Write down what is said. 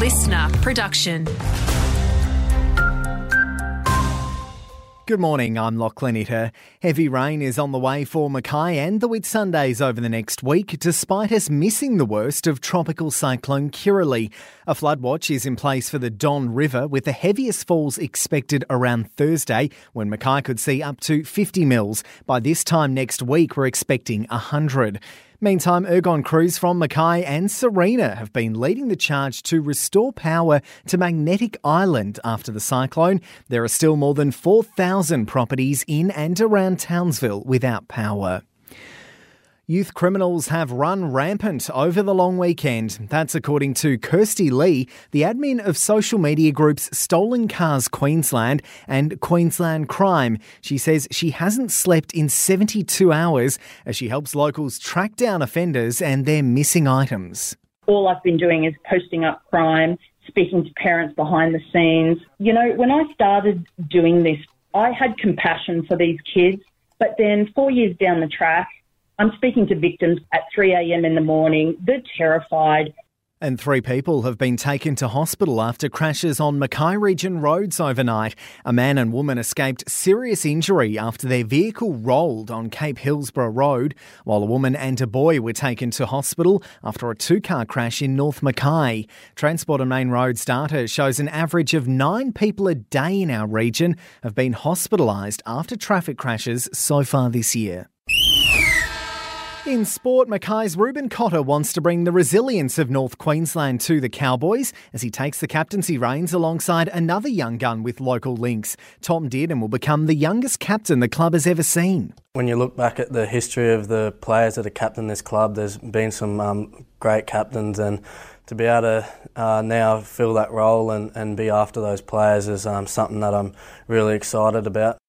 listener production. Good morning, I'm Lachlan Itter. Heavy rain is on the way for Mackay and the Whitsundays over the next week, despite us missing the worst of tropical cyclone Kirrily. A flood watch is in place for the Don River, with the heaviest falls expected around Thursday, when Mackay could see up to 50 mils. By this time next week, we're expecting 100. Meantime, Ergon crews from Mackay and Sarina have been leading the charge to restore power to Magnetic Island after the cyclone. There are still more than 4,000 properties in and around Townsville without power. Youth criminals have run rampant over the long weekend. That's according to Kirsty Lee, the admin of social media groups Stolen Cars Queensland and Queensland Crime. She says she hasn't slept in 72 hours as she helps locals track down offenders and their missing items. All I've been doing is posting up crime, speaking to parents behind the scenes. You know, when I started doing this, I had compassion for these kids, but then four years down the track, I'm speaking to victims at 3 a.m. in the morning. They're terrified. And three people have been taken to hospital after crashes on Mackay region roads overnight. A man and woman escaped serious injury after their vehicle rolled on Cape Hillsborough Road, while a woman and a boy were taken to hospital after a two car crash in North Mackay. Transport and Main Roads data shows an average of nine people a day in our region have been hospitalised after traffic crashes so far this year. In sport, Mackay's Reuben Cotter wants to bring the resilience of North Queensland to the Cowboys as he takes the captaincy reins alongside another young gun with local links. Tom Dearden will become the youngest captain the club has ever seen. When you look back at the history of the players that have captained this club, there's been some um, great captains, and to be able to uh, now fill that role and, and be after those players is um, something that I'm really excited about.